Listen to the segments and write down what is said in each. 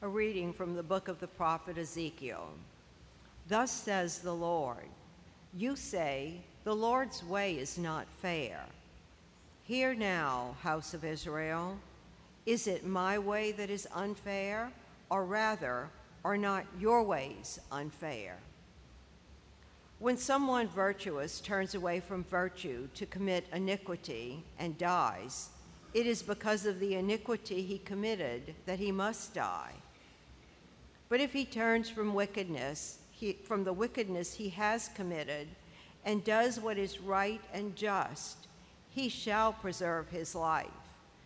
A reading from the book of the prophet Ezekiel. Thus says the Lord You say, The Lord's way is not fair. Hear now, house of Israel. Is it my way that is unfair, or rather, are not your ways unfair? When someone virtuous turns away from virtue to commit iniquity and dies, it is because of the iniquity he committed that he must die. But if he turns from wickedness, he, from the wickedness he has committed, and does what is right and just, he shall preserve his life,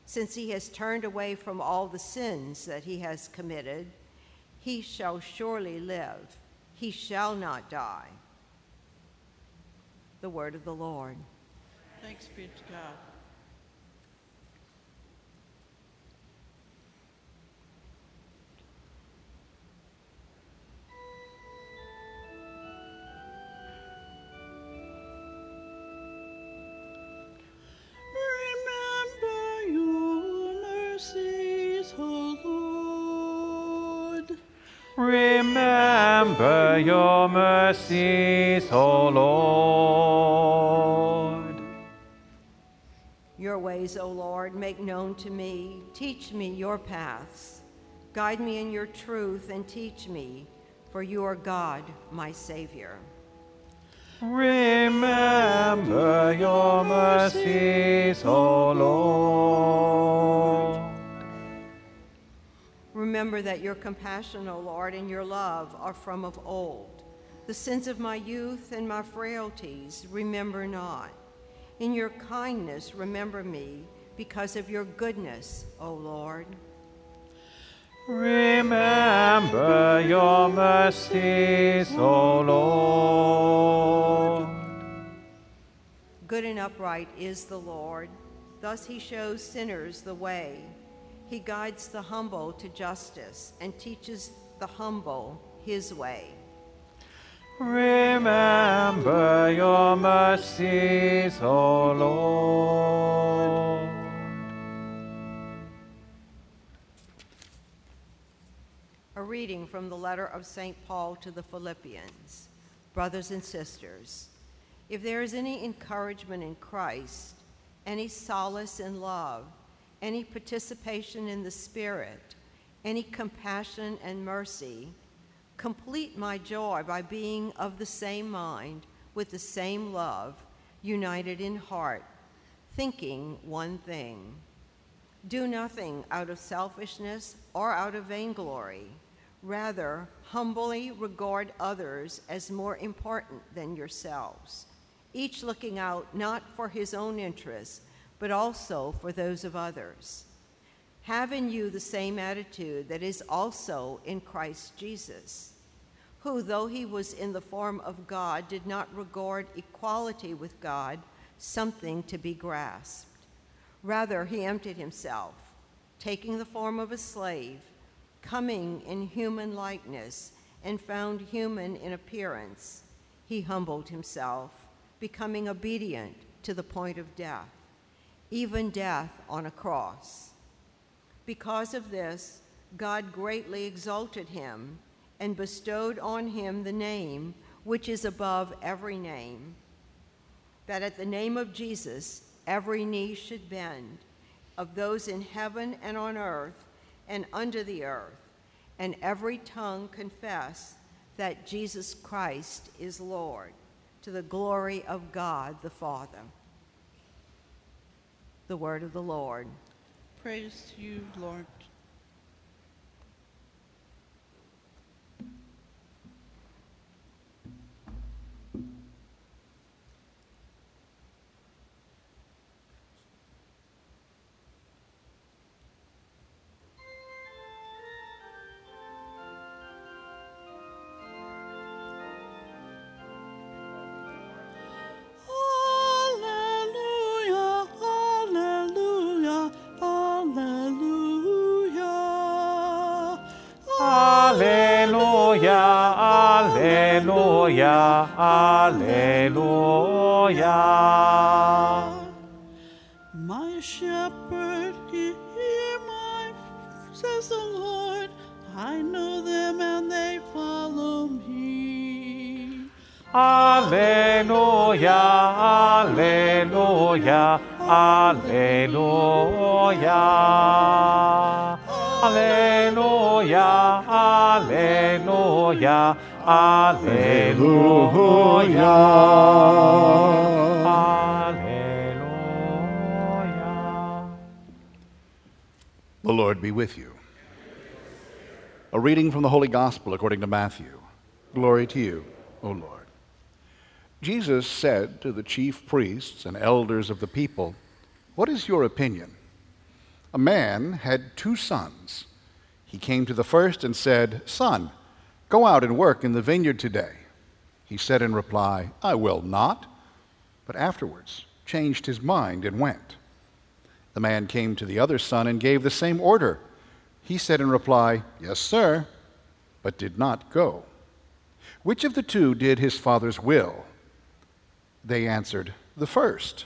since he has turned away from all the sins that he has committed. He shall surely live, he shall not die. The word of the Lord. Thanks be to God. Remember your mercies, O Lord. Your ways, O Lord, make known to me. Teach me your paths. Guide me in your truth and teach me, for you are God, my Savior. Remember your mercies, O Lord. Remember that your compassion, O Lord, and your love are from of old. The sins of my youth and my frailties remember not. In your kindness, remember me because of your goodness, O Lord. Remember your mercies, O Lord. Good and upright is the Lord. Thus he shows sinners the way. He guides the humble to justice and teaches the humble his way. Remember your mercies, O Lord. A reading from the letter of St. Paul to the Philippians. Brothers and sisters, if there is any encouragement in Christ, any solace in love, any participation in the Spirit, any compassion and mercy, complete my joy by being of the same mind, with the same love, united in heart, thinking one thing. Do nothing out of selfishness or out of vainglory. Rather, humbly regard others as more important than yourselves, each looking out not for his own interests, but also for those of others. Have in you the same attitude that is also in Christ Jesus, who, though he was in the form of God, did not regard equality with God something to be grasped. Rather, he emptied himself, taking the form of a slave, coming in human likeness, and found human in appearance. He humbled himself, becoming obedient to the point of death, even death on a cross. Because of this, God greatly exalted him and bestowed on him the name which is above every name, that at the name of Jesus every knee should bend, of those in heaven and on earth and under the earth, and every tongue confess that Jesus Christ is Lord, to the glory of God the Father. The word of the Lord. Praise to you, Lord. Alleluia. My shepherd, he hear my, says the Lord, I know them and they follow me. Alleluia, Alleluia, Alleluia. Alleluia, Alleluia, Alleluia. Alleluia. The Lord be with you. A reading from the Holy Gospel according to Matthew. Glory to you, O Lord. Jesus said to the chief priests and elders of the people, What is your opinion? A man had two sons. He came to the first and said, Son, go out and work in the vineyard today. He said in reply, I will not, but afterwards changed his mind and went. The man came to the other son and gave the same order. He said in reply, Yes, sir, but did not go. Which of the two did his father's will? They answered, The first.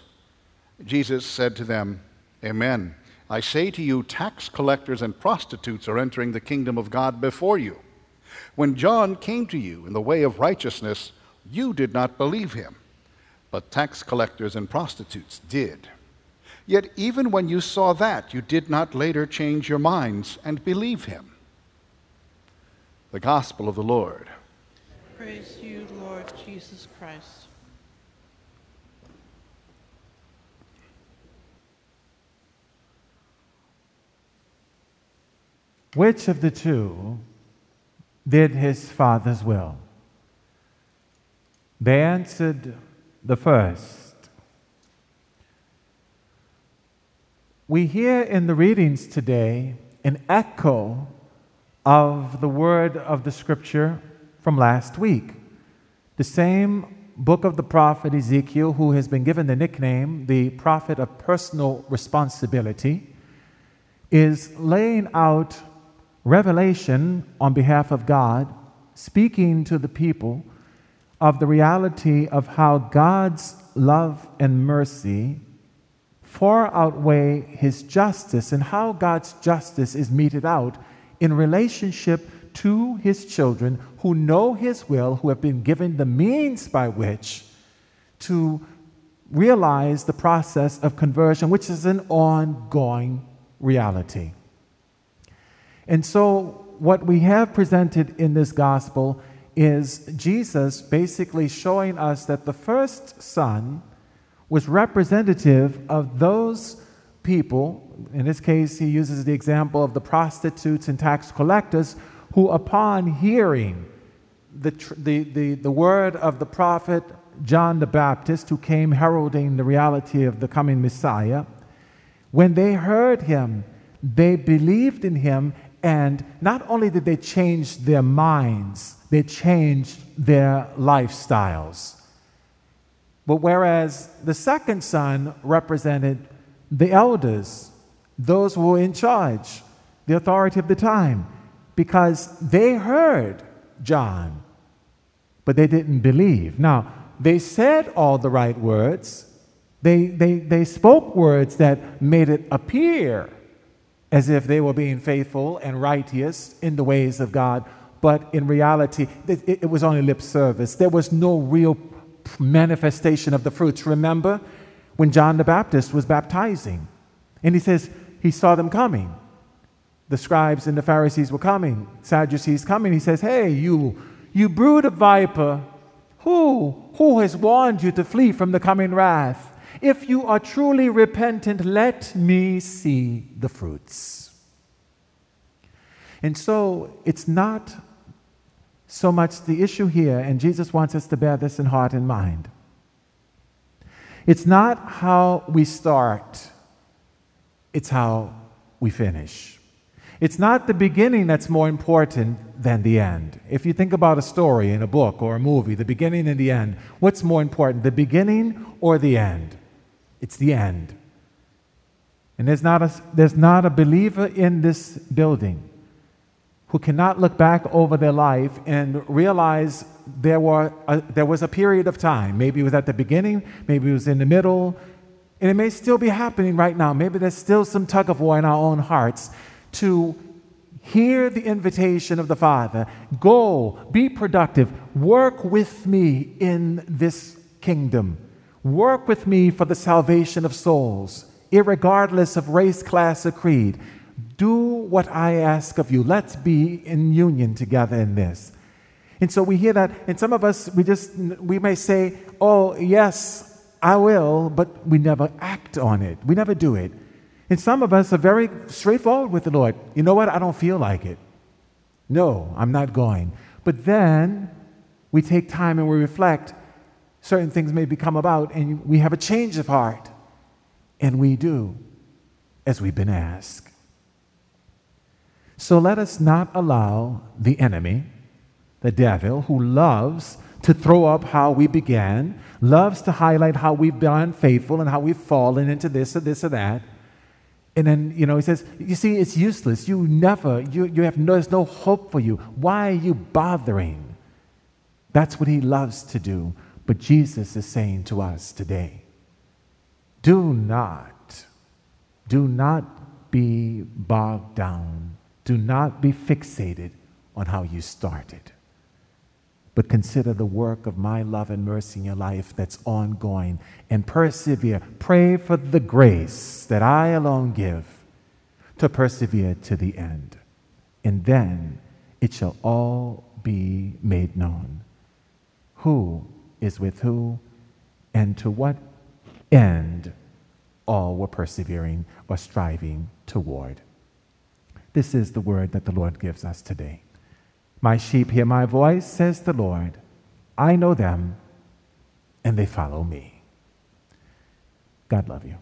Jesus said to them, Amen. I say to you, tax collectors and prostitutes are entering the kingdom of God before you. When John came to you in the way of righteousness, you did not believe him, but tax collectors and prostitutes did. Yet even when you saw that, you did not later change your minds and believe him. The Gospel of the Lord. Praise you, Lord Jesus Christ. Which of the two did his father's will? They answered the first. We hear in the readings today an echo of the word of the scripture from last week. The same book of the prophet Ezekiel, who has been given the nickname the prophet of personal responsibility, is laying out revelation on behalf of God, speaking to the people of the reality of how God's love and mercy far outweigh his justice and how God's justice is meted out in relationship to his children who know his will, who have been given the means by which to realize the process of conversion, which is an ongoing reality. And so, what we have presented in this gospel is Jesus basically showing us that the first son was representative of those people. In this case, he uses the example of the prostitutes and tax collectors who, upon hearing the, the, the, the word of the prophet John the Baptist, who came heralding the reality of the coming Messiah, when they heard him, they believed in him, and not only did they change their minds, they changed their lifestyles. But whereas the second son represented the elders, those who were in charge, the authority of the time, because they heard John, but they didn't believe. Now, they said all the right words, they, they, they spoke words that made it appear as if they were being faithful and righteous in the ways of God, but in reality, it, was only lip service. There was no real manifestation of the fruits. Remember when John the Baptist was baptizing, and he says he saw them coming. The scribes and the Pharisees were coming, Sadducees coming. He says, Hey, you, you brood of viper, who, who has warned you to flee from the coming wrath? If you are truly repentant, let me see the fruits. And so it's not so much the issue here, and Jesus wants us to bear this in heart and mind. It's not how we start, it's how we finish. It's not the beginning that's more important than the end. If you think about a story in a book or a movie, the beginning and the end, what's more important, the beginning or the end? It's the end. And there's not a, there's not a believer in this building who cannot look back over their life and realize there, were a, there was a period of time. Maybe it was at the beginning, maybe it was in the middle, and it may still be happening right now. Maybe there's still some tug of war in our own hearts to Hear the invitation of the Father. Go, be productive, work with me in this kingdom. Work with me for the salvation of souls, irregardless of race, class, or creed. Do what I ask of you. Let's be in union together in this. And so we hear that, and some of us, we just, we may say, oh, yes, I will, but we never act on it. We never do it. And some of us are very straightforward with the Lord. You know what? I don't feel like it. No, I'm not going. But then we take time and we reflect. Certain things may become about, and we have a change of heart. And we do as we've been asked. So let us not allow the enemy, the devil, who loves to throw up how we began, loves to highlight how we've been unfaithful and how we've fallen into this or this or that. And then, you know, he says, You see, it's useless. You never, you, you have no, there's no hope for you. Why are you bothering? That's what he loves to do. But Jesus is saying to us today do not, do not be bogged down. Do not be fixated on how you started but consider the work of my love and mercy in your life that's ongoing and persevere. Pray for the grace that I alone give to persevere to the end. And then it shall all be made known who is with who and to what end all were persevering or striving toward. This is the word that the Lord gives us today. My sheep hear my voice, says the Lord. I know them, and they follow me. God love you.